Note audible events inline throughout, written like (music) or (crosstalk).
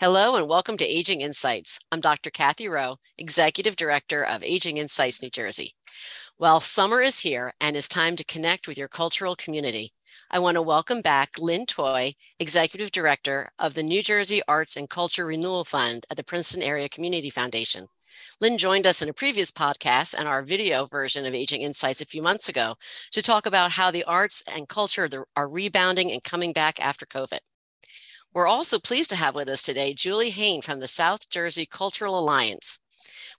Hello and welcome to Aging Insights. I'm Dr. Cathy Rowe, Executive Director of Aging Insights New Jersey. Well, summer is here and it's time to connect with your cultural community. I want to welcome back Lynne Toye, Executive Director of the New Jersey Arts and Culture Renewal Fund at the Princeton Area Community Foundation. Lynne joined us in a previous podcast and our video version of Aging Insights a few months ago to talk about how the arts and culture are rebounding and coming back after COVID. We're also pleased to have with us today Julie Hain from the South Jersey Cultural Alliance.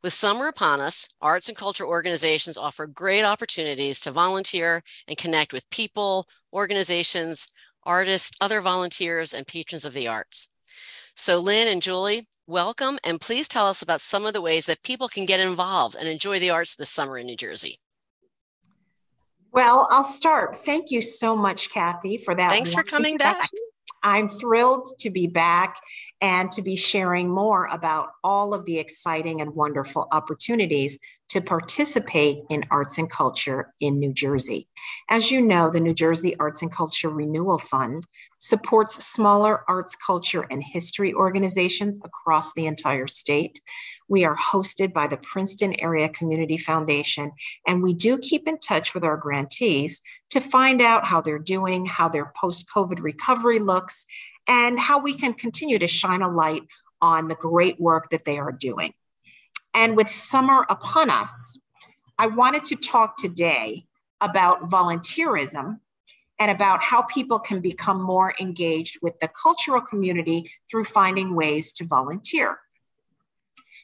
With summer upon us, arts and culture organizations offer great opportunities to volunteer and connect with people, organizations, artists, other volunteers, and patrons of the arts. So, Lynne and Julie, welcome, and please tell us about some of the ways that people can get involved and enjoy the arts this summer in New Jersey. Well, I'll start. Thank you so much, Cathy, for that. Thanks for coming back. I'm thrilled to be back and to be sharing more about all of the exciting and wonderful opportunities to participate in arts and culture in New Jersey. As you know, the New Jersey Arts and Culture Renewal Fund supports smaller arts, culture, and history organizations across the entire state. We are hosted by the Princeton Area Community Foundation, and we do keep in touch with our grantees to find out how they're doing, how their post COVID recovery looks, and how we can continue to shine a light on the great work that they are doing. And with summer upon us, I wanted to talk today about volunteerism and about how people can become more engaged with the cultural community through finding ways to volunteer.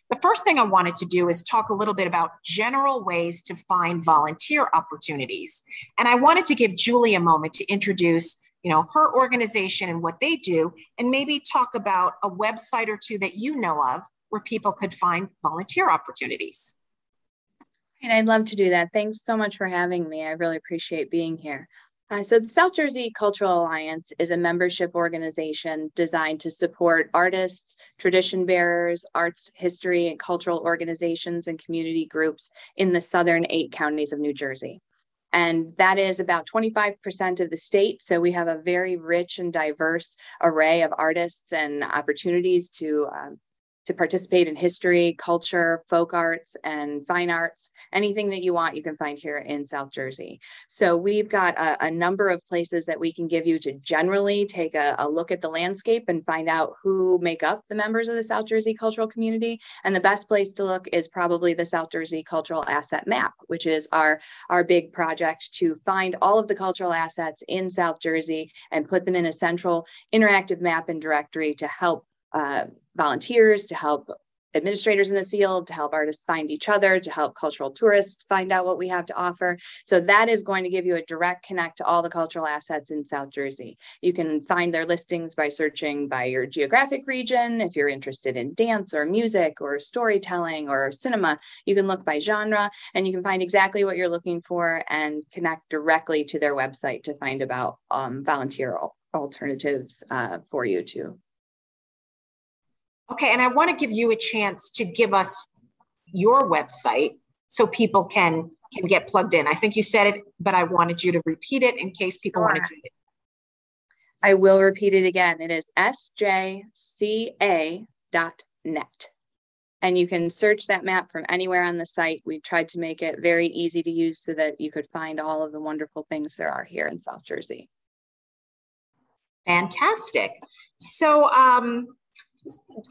The first thing I wanted to do is talk a little bit about general ways to find volunteer opportunities. And I wanted to give Julie a moment to introduce you know her organization and what they do and maybe talk about a website or two that you know of where people could find volunteer opportunities. And I'd love to do that. Thanks so much for having me. I really appreciate being here. Uh, so, the South Jersey Cultural Alliance is a membership organization designed to support artists, tradition bearers, arts, history, and cultural organizations and community groups in the southern eight counties of New Jersey. And that is about 25% of the state. So we have a very rich and diverse array of artists and opportunities to um, to participate in history, culture, folk arts, and fine arts. Anything that you want, you can find here in South Jersey. So we've got a, a number of places that we can give you to generally take a, a, look at the landscape and find out who make up the members of the South Jersey cultural community. And the best place to look is probably the South Jersey Cultural Asset Map, which is our, our big project to find all of the cultural assets in South Jersey and put them in a central interactive map and directory to help uh, volunteers, to help administrators in the field, to help artists find each other, to help cultural tourists find out what we have to offer. So that is going to give you a direct connect to all the cultural assets in South Jersey. You can find their listings by searching by your geographic region. If you're interested in dance or music or storytelling or cinema, you can look by genre and you can find exactly what you're looking for and connect directly to their website to find about um, volunteer alternatives uh, for you too. Okay, and I want to give you a chance to give us your website so people can can get plugged in. I think you said it, but I wanted you to repeat it in case people sure. want to do it. I will repeat it again. It is sjca.net. And you can search that map from anywhere on the site. We tried to make it very easy to use so that you could find all of the wonderful things there are here in South Jersey. Fantastic. So, um,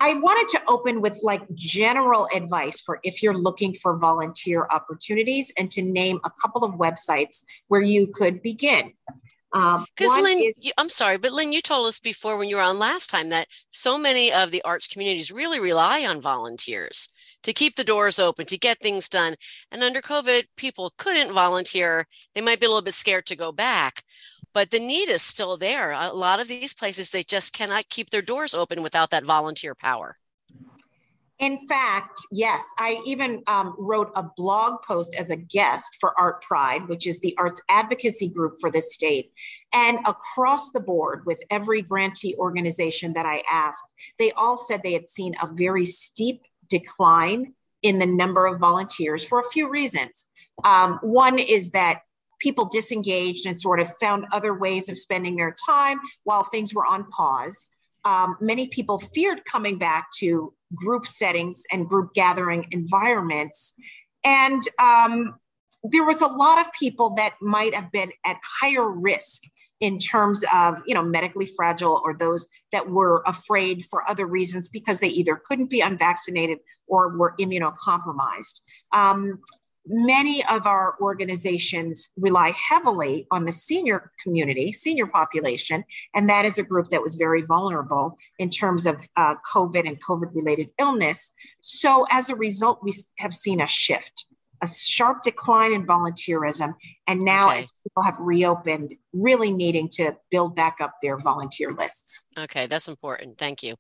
I wanted to open with like general advice for if you're looking for volunteer opportunities and to name a couple of websites where you could begin. Because um, Lynne, is, you, I'm sorry, but Lynne, you told us before when you were on last time that so many of the arts communities really rely on volunteers to keep the doors open, to get things done. And under COVID, people couldn't volunteer. They might be a little bit scared to go back but the need is still there. A lot of these places, they just cannot keep their doors open without that volunteer power. In fact, yes, I even um, wrote a blog post as a guest for ArtPride, which is the arts advocacy group for the state. And across the board, with every grantee organization that I asked, they all said they had seen a very steep decline in the number of volunteers for a few reasons. Um, one is that people disengaged and sort of found other ways of spending their time while things were on pause. um, many people feared coming back to group settings and group gathering environments. And um, there was a lot of people that might have been at higher risk in terms of you know medically fragile or those that were afraid for other reasons because they either couldn't be unvaccinated or were immunocompromised um, many of our organizations rely heavily on the senior community, senior population, and that is a group that was very vulnerable in terms of uh, COVID and COVID related illness. So, as a result, we have seen a shift, a sharp decline in volunteerism. And now, okay. as people have reopened, really needing to build back up their volunteer lists. Okay, that's important. Thank you.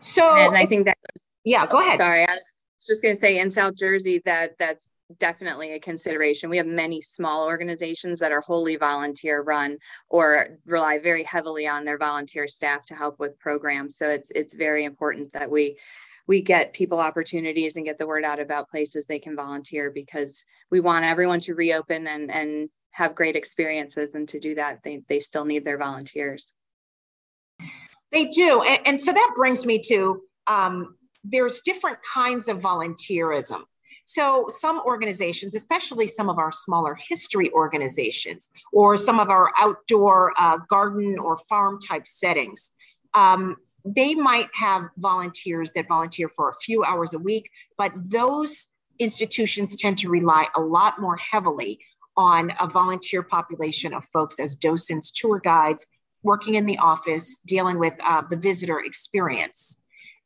So, and I think that, yeah, go ahead. Sorry. I was just going to say in South Jersey that that's definitely a consideration. We have many small organizations that are wholly volunteer run or rely very heavily on their volunteer staff to help with programs. So it's it's very important that we we get people opportunities and get the word out about places they can volunteer because we want everyone to reopen and and have great experiences and to do that they, they still need their volunteers they do and, and so that brings me to um, there's different kinds of volunteerism so, some organizations, especially some of our smaller history organizations or some of our outdoor uh, garden or farm type settings, um, they might have volunteers that volunteer for a few hours a week, but those institutions tend to rely a lot more heavily on a volunteer population of folks as docents, tour guides, working in the office, dealing with uh, the visitor experience.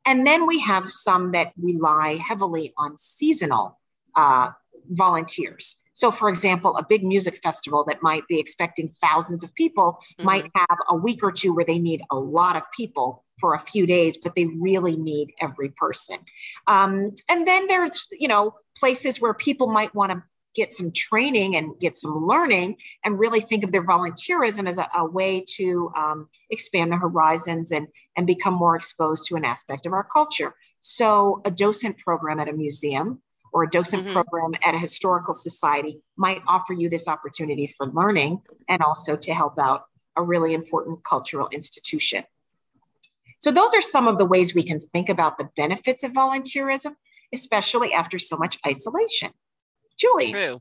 And then we have some that rely heavily on seasonal uh, volunteers. So, for example, a big music festival that might be expecting thousands of people mm-hmm. might have a week or two where they need a lot of people for a few days, but they really need every person. Um, and then there's, you know, places where people might want to get some training and get some learning and really think of their volunteerism as a, a way to um, expand their horizons and, and become more exposed to an aspect of our culture. So, a docent program at a museum or a docent mm-hmm. program at a historical society might offer you this opportunity for learning and also to help out a really important cultural institution. So, those are some of the ways we can think about the benefits of volunteerism, especially after so much isolation. Julie. True.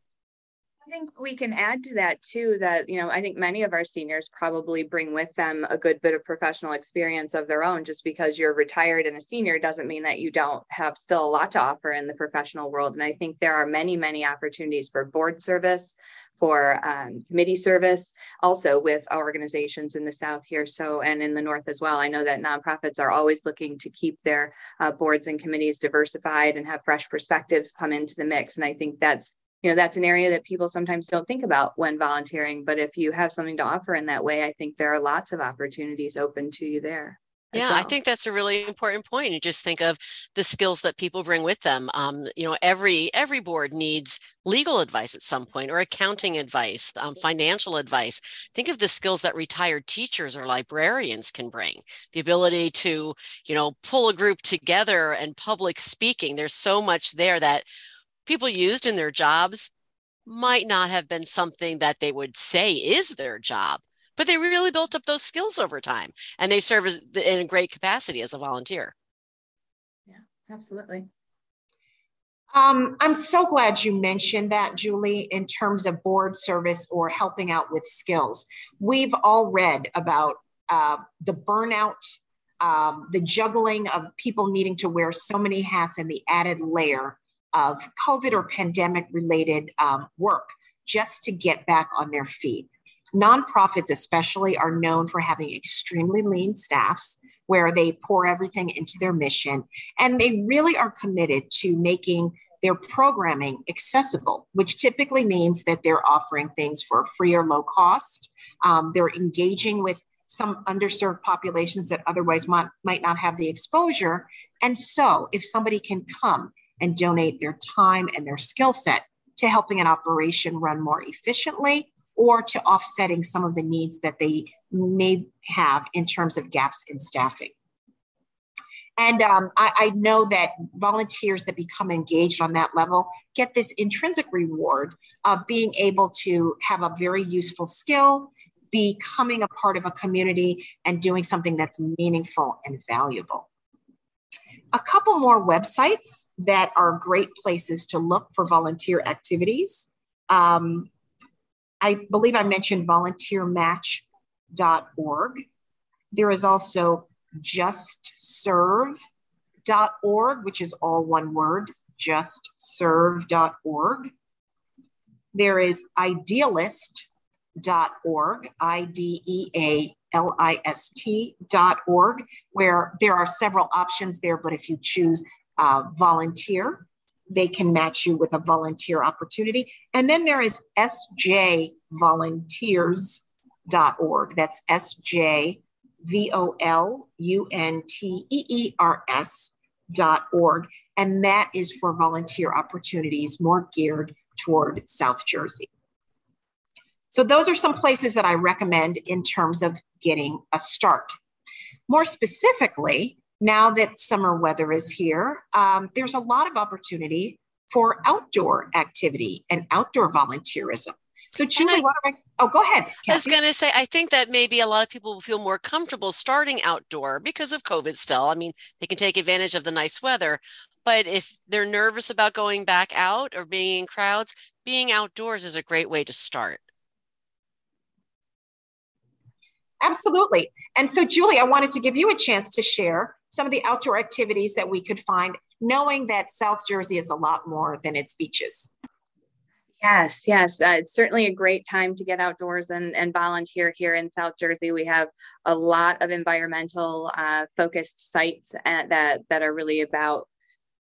I think we can add to that too that, you know, I think many of our seniors probably bring with them a good bit of professional experience of their own. Just because you're retired and a senior doesn't mean that you don't have still a lot to offer in the professional world. And I think there are many, many opportunities for board service, for um, committee service, also with our organizations in the South here. So, and in the North as well. I know that nonprofits are always looking to keep their uh, boards and committees diversified and have fresh perspectives come into the mix. And I think that's you know that's an area that people sometimes don't think about when volunteering but if you have something to offer in that way i think there are lots of opportunities open to you there yeah, well. I think that's a really important point. You just think of the skills that people bring with them. Um, you know, every every board needs legal advice at some point, or accounting advice, um, financial advice. Think of the skills that retired teachers or librarians can bring. The ability to, you know, pull a group together and public speaking. There's so much there that people used in their jobs might not have been something that they would say is their job, but they really built up those skills over time and they serve as in a great capacity as a volunteer. Yeah, absolutely. Um, I'm so glad you mentioned that, Julie, in terms of board service or helping out with skills. We've all read about uh, the burnout, um, the juggling of people needing to wear so many hats, and the added layer of COVID or pandemic related um, work just to get back on their feet. Nonprofits, especially, are known for having extremely lean staffs where they pour everything into their mission. And they really are committed to making their programming accessible, which typically means that they're offering things for free or low cost. Um, they're engaging with some underserved populations that otherwise might, might not have the exposure. And so, if somebody can come and donate their time and their skill set to helping an operation run more efficiently or to offsetting some of the needs that they may have in terms of gaps in staffing. And um, I, I, know that volunteers that become engaged on that level get this intrinsic reward of being able to have a very useful skill, becoming a part of a community and doing something that's meaningful and valuable. A couple more websites that are great places to look for volunteer activities. Um, I believe I mentioned volunteermatch.org. There is also justserve.org, which is all one word, justserve.org. There is idealist.org, I D E A L I S T.org, where there are several options there, but if you choose uh, volunteer, they can match you with a volunteer opportunity. And then there is sjvolunteers.org. That's S J V O L U N T E E R S dot org. And that is for volunteer opportunities more geared toward South Jersey. So, those are some places that I recommend in terms of getting a start. More specifically, now that summer weather is here, um, there's a lot of opportunity for outdoor activity and outdoor volunteerism. So, Julie, I, what I, oh, go ahead. Cathy. I was going to say, I think that maybe a lot of people will feel more comfortable starting outdoor because of COVID still. I mean, they can take advantage of the nice weather. But if they're nervous about going back out or being in crowds, being outdoors is a great way to start. Absolutely. And so, Julie, I wanted to give you a chance to share some of the outdoor activities that we could find, knowing that South Jersey is a lot more than its beaches. Yes, yes. Uh, it's certainly a great time to get outdoors and, and volunteer here in South Jersey. We have a lot of environmental uh, focused sites at, that, that are really about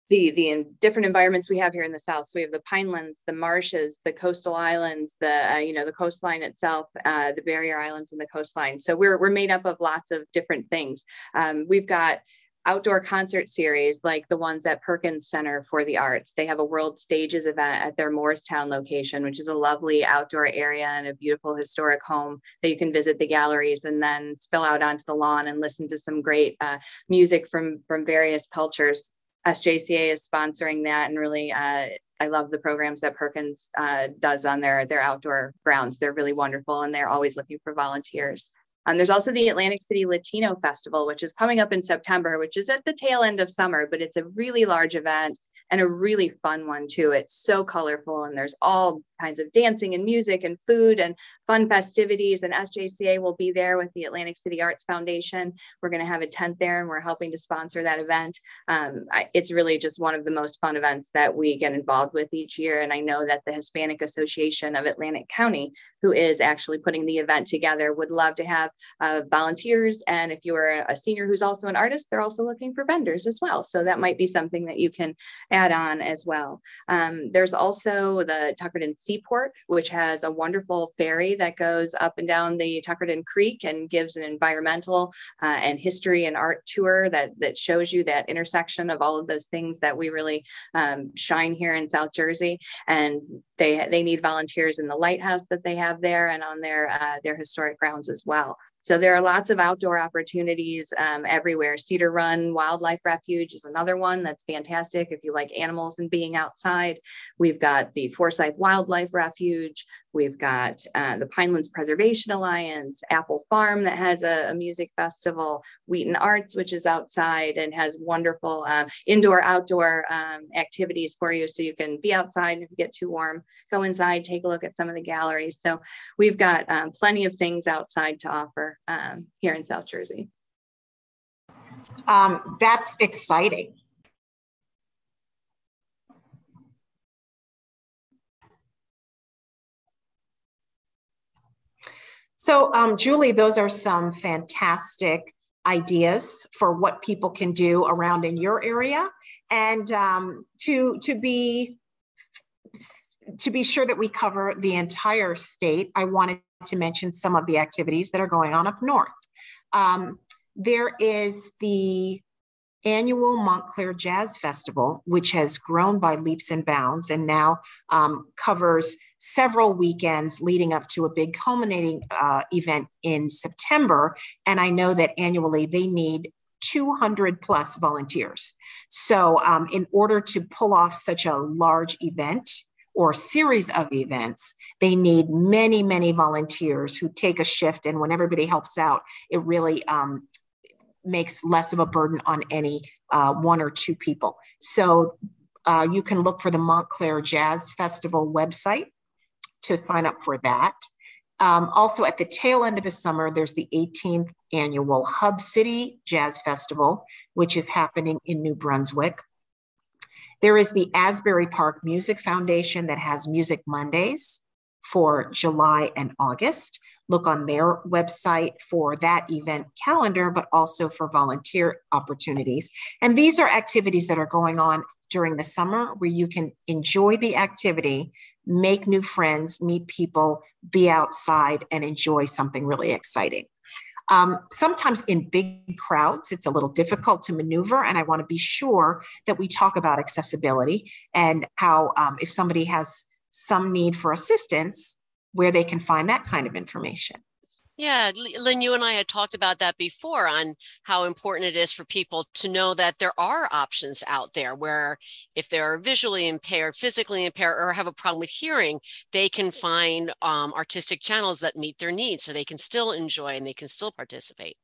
the the different environments we have here in the south. So we have the pinelands, the marshes, the coastal islands, the uh, you know the coastline itself, uh, the barrier islands, and the coastline. So we're we're made up of lots of different things. Um, we've got outdoor concert series like the ones at Perkins Center for the Arts. They have a World Stages event at their Moorestown location, which is a lovely outdoor area and a beautiful historic home that you can visit the galleries and then spill out onto the lawn and listen to some great uh, music from from various cultures. SJCA is sponsoring that and really uh, I love the programs that Perkins uh, does on their their outdoor grounds. They're really wonderful and they're always looking for volunteers. Um, there's also the Atlantic City Latino Festival, which is coming up in September, which is at the tail end of summer, but it's a really large event and a really fun one too. It's so colorful and there's all kinds of dancing and music and food and fun festivities. And SJCA will be there with the Atlantic City Arts Foundation. We're going to have a tent there and we're helping to sponsor that event. Um, I, it's really just one of the most fun events that we get involved with each year. And I know that the Hispanic Association of Atlantic County, who is actually putting the event together, would love to have uh, volunteers. And if you are a senior who's also an artist, they're also looking for vendors as well. So that might be something that you can add on as well. Um, there's also the Tuckerton Seaport, which has a wonderful ferry that goes up and down the Tuckerton Creek and gives an environmental uh, and history and art tour that, that shows you that intersection of all of those things that we really um, shine here in South Jersey. And they, they need volunteers in the lighthouse that they have there and on their, uh, their historic grounds as well. So there are lots of outdoor opportunities um, everywhere. Cedar Run Wildlife Refuge is another one that's fantastic if you like animals and being outside. We've got the Forsyth Wildlife Refuge. We've got uh, the Pinelands Preservation Alliance, Appel Farm that has a, a, music festival, Wheaton Arts, which is outside and has wonderful uh, indoor outdoor um, activities for you. So you can be outside if you get too warm, go inside, take a look at some of the galleries. So we've got um, plenty of things outside to offer um, here in South Jersey. Um, that's exciting. So, um, Julie, those are some fantastic ideas for what people can do around in your area, and um, to to be to be sure that we cover the entire state. I wanted to mention some of the activities that are going on up north. Um, there is the annual Montclair Jazz Festival, which has grown by leaps and bounds and now um, covers several weekends leading up to a big culminating uh, event in September. And I know that annually they need 200 plus volunteers. So, um, in order to pull off such a large event, or series of events, they need many, many volunteers who take a shift. And when everybody helps out, it really um, makes less of a burden on any uh, one or two people. So uh, you can look for the Montclair Jazz Festival website to sign up for that. Um, also, at the tail end of the summer, there's the 18th annual Hub City Jazz Festival, which is happening in New Brunswick. There is the Asbury Park Music Foundation that has Music Mondays for July and August. Look on their website for that event calendar, but also for volunteer opportunities. And these are activities that are going on during the summer where you can enjoy the activity, make new friends, meet people, be outside, and enjoy something really exciting. Um, sometimes in big crowds, it's a little difficult to maneuver, and I want to be sure that we talk about accessibility and how, um, if somebody has some need for assistance, where they can find that kind of information. Yeah, Lynne, you and I had talked about that before on how important it is for people to know that there are options out there where if they're visually impaired, physically impaired, or have a problem with hearing, they can find um, artistic channels that meet their needs so they can still enjoy and they can still participate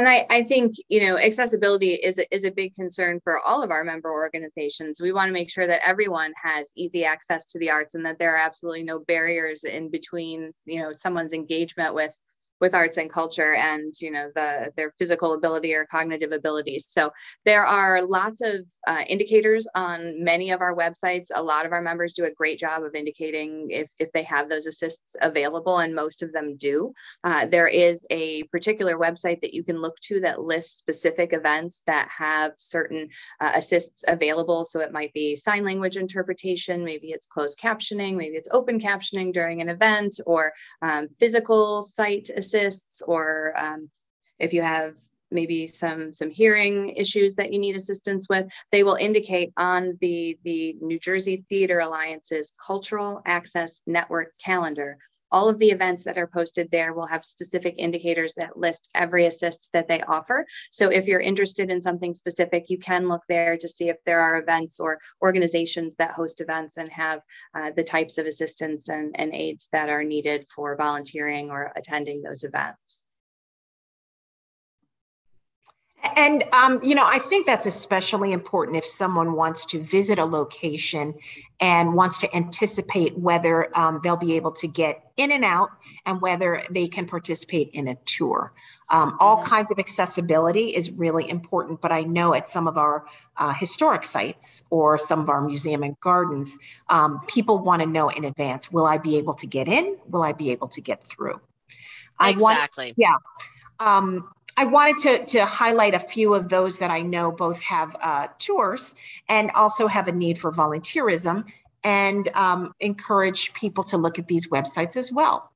and I, I think you know accessibility is a, is a big concern for all of our member organizations. We want to make sure that everyone has easy access to the arts and that there are absolutely no barriers in between you know someone's engagement with with arts and culture and you know the their physical ability or cognitive abilities. So there are lots of uh, indicators on many of our websites. A lot of our members do a great job of indicating if, if they have those assists available and most of them do. Uh, there is a particular website that you can look to that lists specific events that have certain uh, assists available. So it might be sign language interpretation. Maybe it's closed captioning. Maybe it's open captioning during an event or um, physical sight or um, if you have maybe some some hearing issues that you need assistance with they will indicate on the the new jersey theater alliance's cultural access network calendar all of the events that are posted there will have specific indicators that list every assist that they offer. So if you're interested in something specific, you can look there to see if there are events or organizations that host events and have uh, the types of assistance and, and aids that are needed for volunteering or attending those events. And, um, you know, I think that's especially important if someone wants to visit a location and wants to anticipate whether um, they'll be able to get in and out and whether they can participate in a tour. Um, all mm-hmm. kinds of accessibility is really important, but I know at some of our uh, historic sites or some of our museum and gardens, um, people want to know in advance will I be able to get in? Will I be able to get through? Exactly. I want, yeah. Um, I wanted to, to highlight a few of those that I know both have uh, tours and also have a need for volunteerism and um, encourage people to look at these websites as well.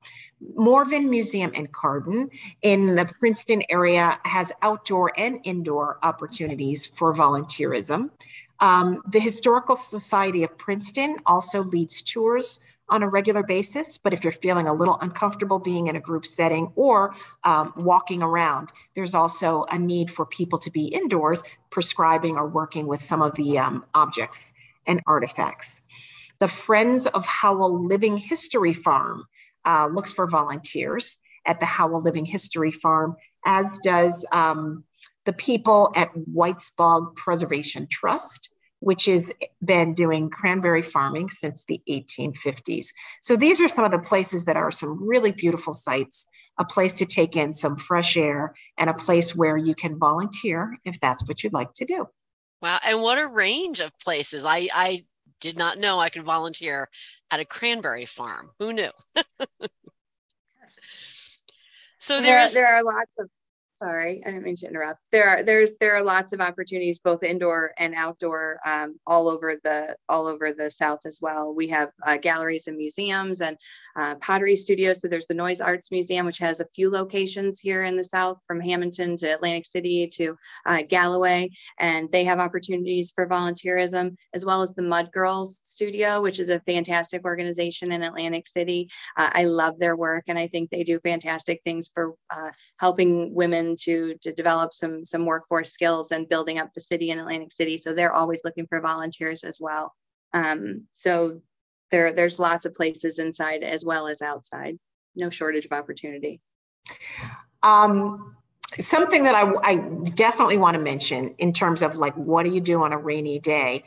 Morven Museum and Garden in the Princeton area has outdoor and indoor opportunities for volunteerism. Um, the Historical Society of Princeton also leads tours on a regular basis. But if you're feeling a little uncomfortable being in a group setting or um, walking around, there's also a need for people to be indoors, prescribing or working with some of the um, objects and artifacts. The Friends of Howell Living History Farm uh, looks for volunteers at the Howell Living History Farm, as does um, the people at Whites Bog Preservation Trust which has been doing cranberry farming since the 1850s. So these are some of the places that are some really beautiful sites, a place to take in some fresh air, and a place where you can volunteer if that's what you'd like to do. Wow. And what a range of places. I, I did not know I could volunteer at a cranberry farm. Who knew? (laughs) so there's there, there are lots of sorry i didn't mean to interrupt. There are there's there are lots of opportunities both indoor and outdoor um, all over the all over the south as well. We have uh, galleries and museums and uh, pottery studios. So there's the Noyes arts museum which has a few locations here in the south from hamilton to atlantic city to uh, galloway. And they have opportunities for volunteerism as well as the mud girls studio which is a fantastic organization in atlantic city. Uh, i love their work and i think they do fantastic things for uh, helping women to to develop some some workforce skills and building up the city in Atlantic City. So they're always looking for volunteers as well. Um, so there, there's lots of places inside as well as outside. No shortage of opportunity. Um, something that I, I definitely want to mention in terms of like what do you do on a rainy day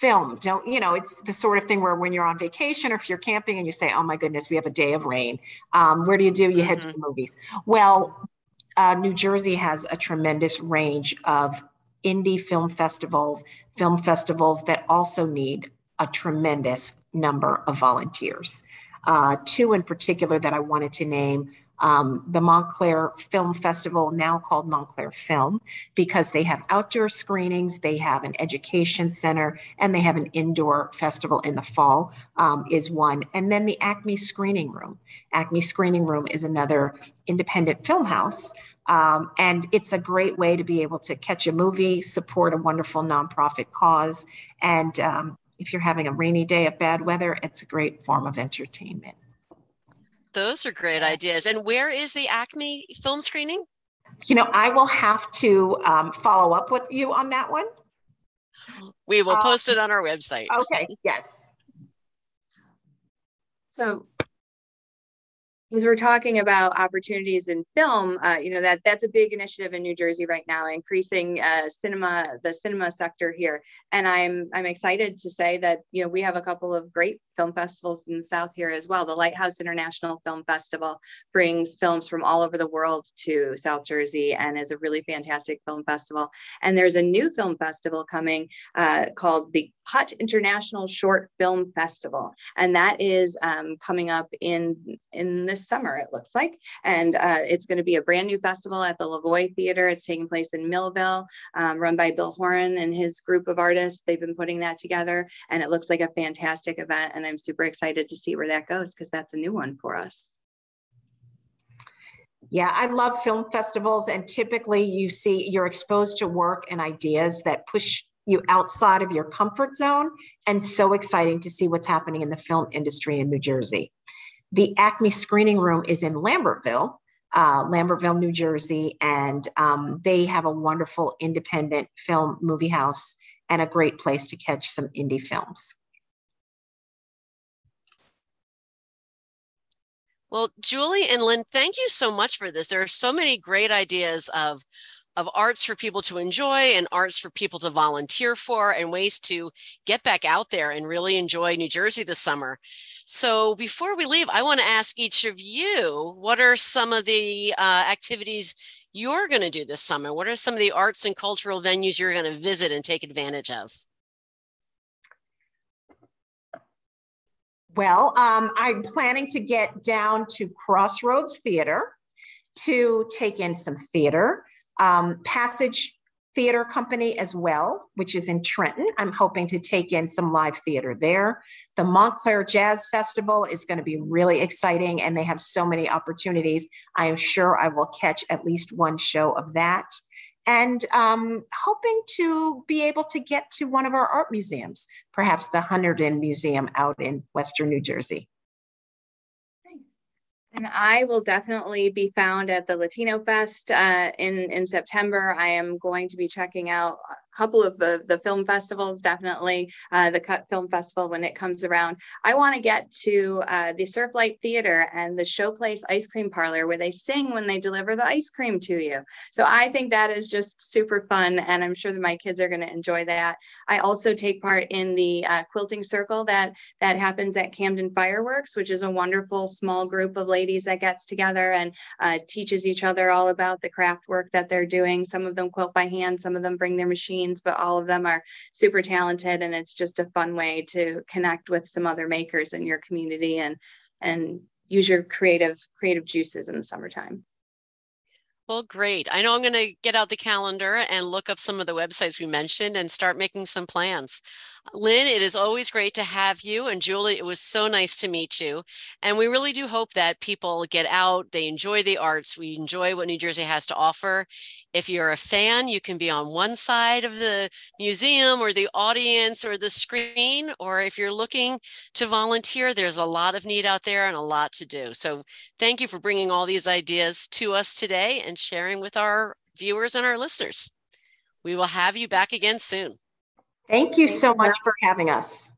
film don't you know it's the sort of thing where when you're on vacation or if you're camping and you say oh my goodness we have a day of rain um, where do you do you mm-hmm. head to mm-hmm. the movies well uh, new jersey has a tremendous range of indie film festivals film festivals that also need a tremendous number of volunteers. Uh, two in particular that i wanted to name um, the Montclair Film Festival, now called Montclair Film, because they have outdoor screenings, they have an education center, and they have an indoor festival in the fall, um, is one. And then the Acme Screening Room. Acme Screening Room is another independent film house. Um, and it's a great way to be able to catch a movie, support a wonderful nonprofit cause. And um, if you're having a rainy day of bad weather, it's a great form of entertainment. Those are great ideas. And where is the Acme film screening? You know, I will have to um, follow up with you on that one. We will post it um, on our website. Okay, yes. So as we're talking about opportunities in film, uh, you know that that's a big initiative in New Jersey right now, increasing uh, cinema, the cinema sector here. And I'm I'm excited to say that you know we have a couple of great film festivals in the South here as well. The Lighthouse International Film Festival brings films from all over the world to South Jersey and is a really fantastic film festival. And there's a new film festival coming uh, called the Putt International Short Film Festival, and that is um, coming up in in this summer. It looks like, and uh, it's going to be a brand new festival at the Levoy Theater. It's taking place in Millville, um, run by Bill Horan and his group of artists. They've been putting that together, and it looks like a fantastic event. And I'm super excited to see where that goes because that's a new one for us. Yeah, I love film festivals, and typically you see you're exposed to work and ideas that push you outside of your comfort zone and so exciting to see what's happening in the film industry in New Jersey. The Acme Screening Room is in Lambertville, uh, Lambertville, New Jersey, and um, they have a wonderful independent film movie house and a great place to catch some indie films. Well, Julie and Lynne, thank you so much for this. There are so many great ideas of of arts for people to enjoy and arts for people to volunteer for and ways to get back out there and really enjoy New Jersey this summer. So before we leave, I want to ask each of you, what are some of the uh, activities you're going to do this summer? What are some of the arts and cultural venues you're going to visit and take advantage of? Well, um, I'm planning to get down to Crossroads Theater to take in some theater um, Passage Theater Company as well, which is in Trenton. I'm hoping to take in some live theater there. The Montclair Jazz Festival is going to be really exciting, and they have so many opportunities. I am sure I will catch at least one show of that. And um, hoping to be able to get to one of our art museums, perhaps the Hunterdon Museum out in Western New Jersey. And I will definitely be found at the Latino Fest uh, in in September. I am going to be checking out couple of the, the film festivals, definitely uh, the Cut Film Festival when it comes around. I want to get to uh, the Surflight Theater and the Showplace Ice Cream Parlor where they sing when they deliver the ice cream to you. So I think that is just super fun, and I'm sure that my kids are going to enjoy that. I also take part in the uh, quilting circle that that happens at Camden Fireworks, which is a wonderful small group of ladies that gets together and uh, teaches each other all about the craft work that they're doing. Some of them quilt by hand, some of them bring their but all of them are super talented and it's just a fun way to connect with some other makers in your community and and use your creative creative juices in the summertime. Well, great. I know I'm going to get out the calendar and look up some of the websites we mentioned and start making some plans. Lynne, it is always great to have you. And Julie, it was so nice to meet you. And we really do hope that people get out, they enjoy the arts, we enjoy what New Jersey has to offer. If you're a fan, you can be on one side of the museum or the audience or the screen. Or if you're looking to volunteer, there's a lot of need out there and a lot to do. So thank you for bringing all these ideas to us today and sharing with our viewers and our listeners. We will have you back again soon. Thank you so much for having us.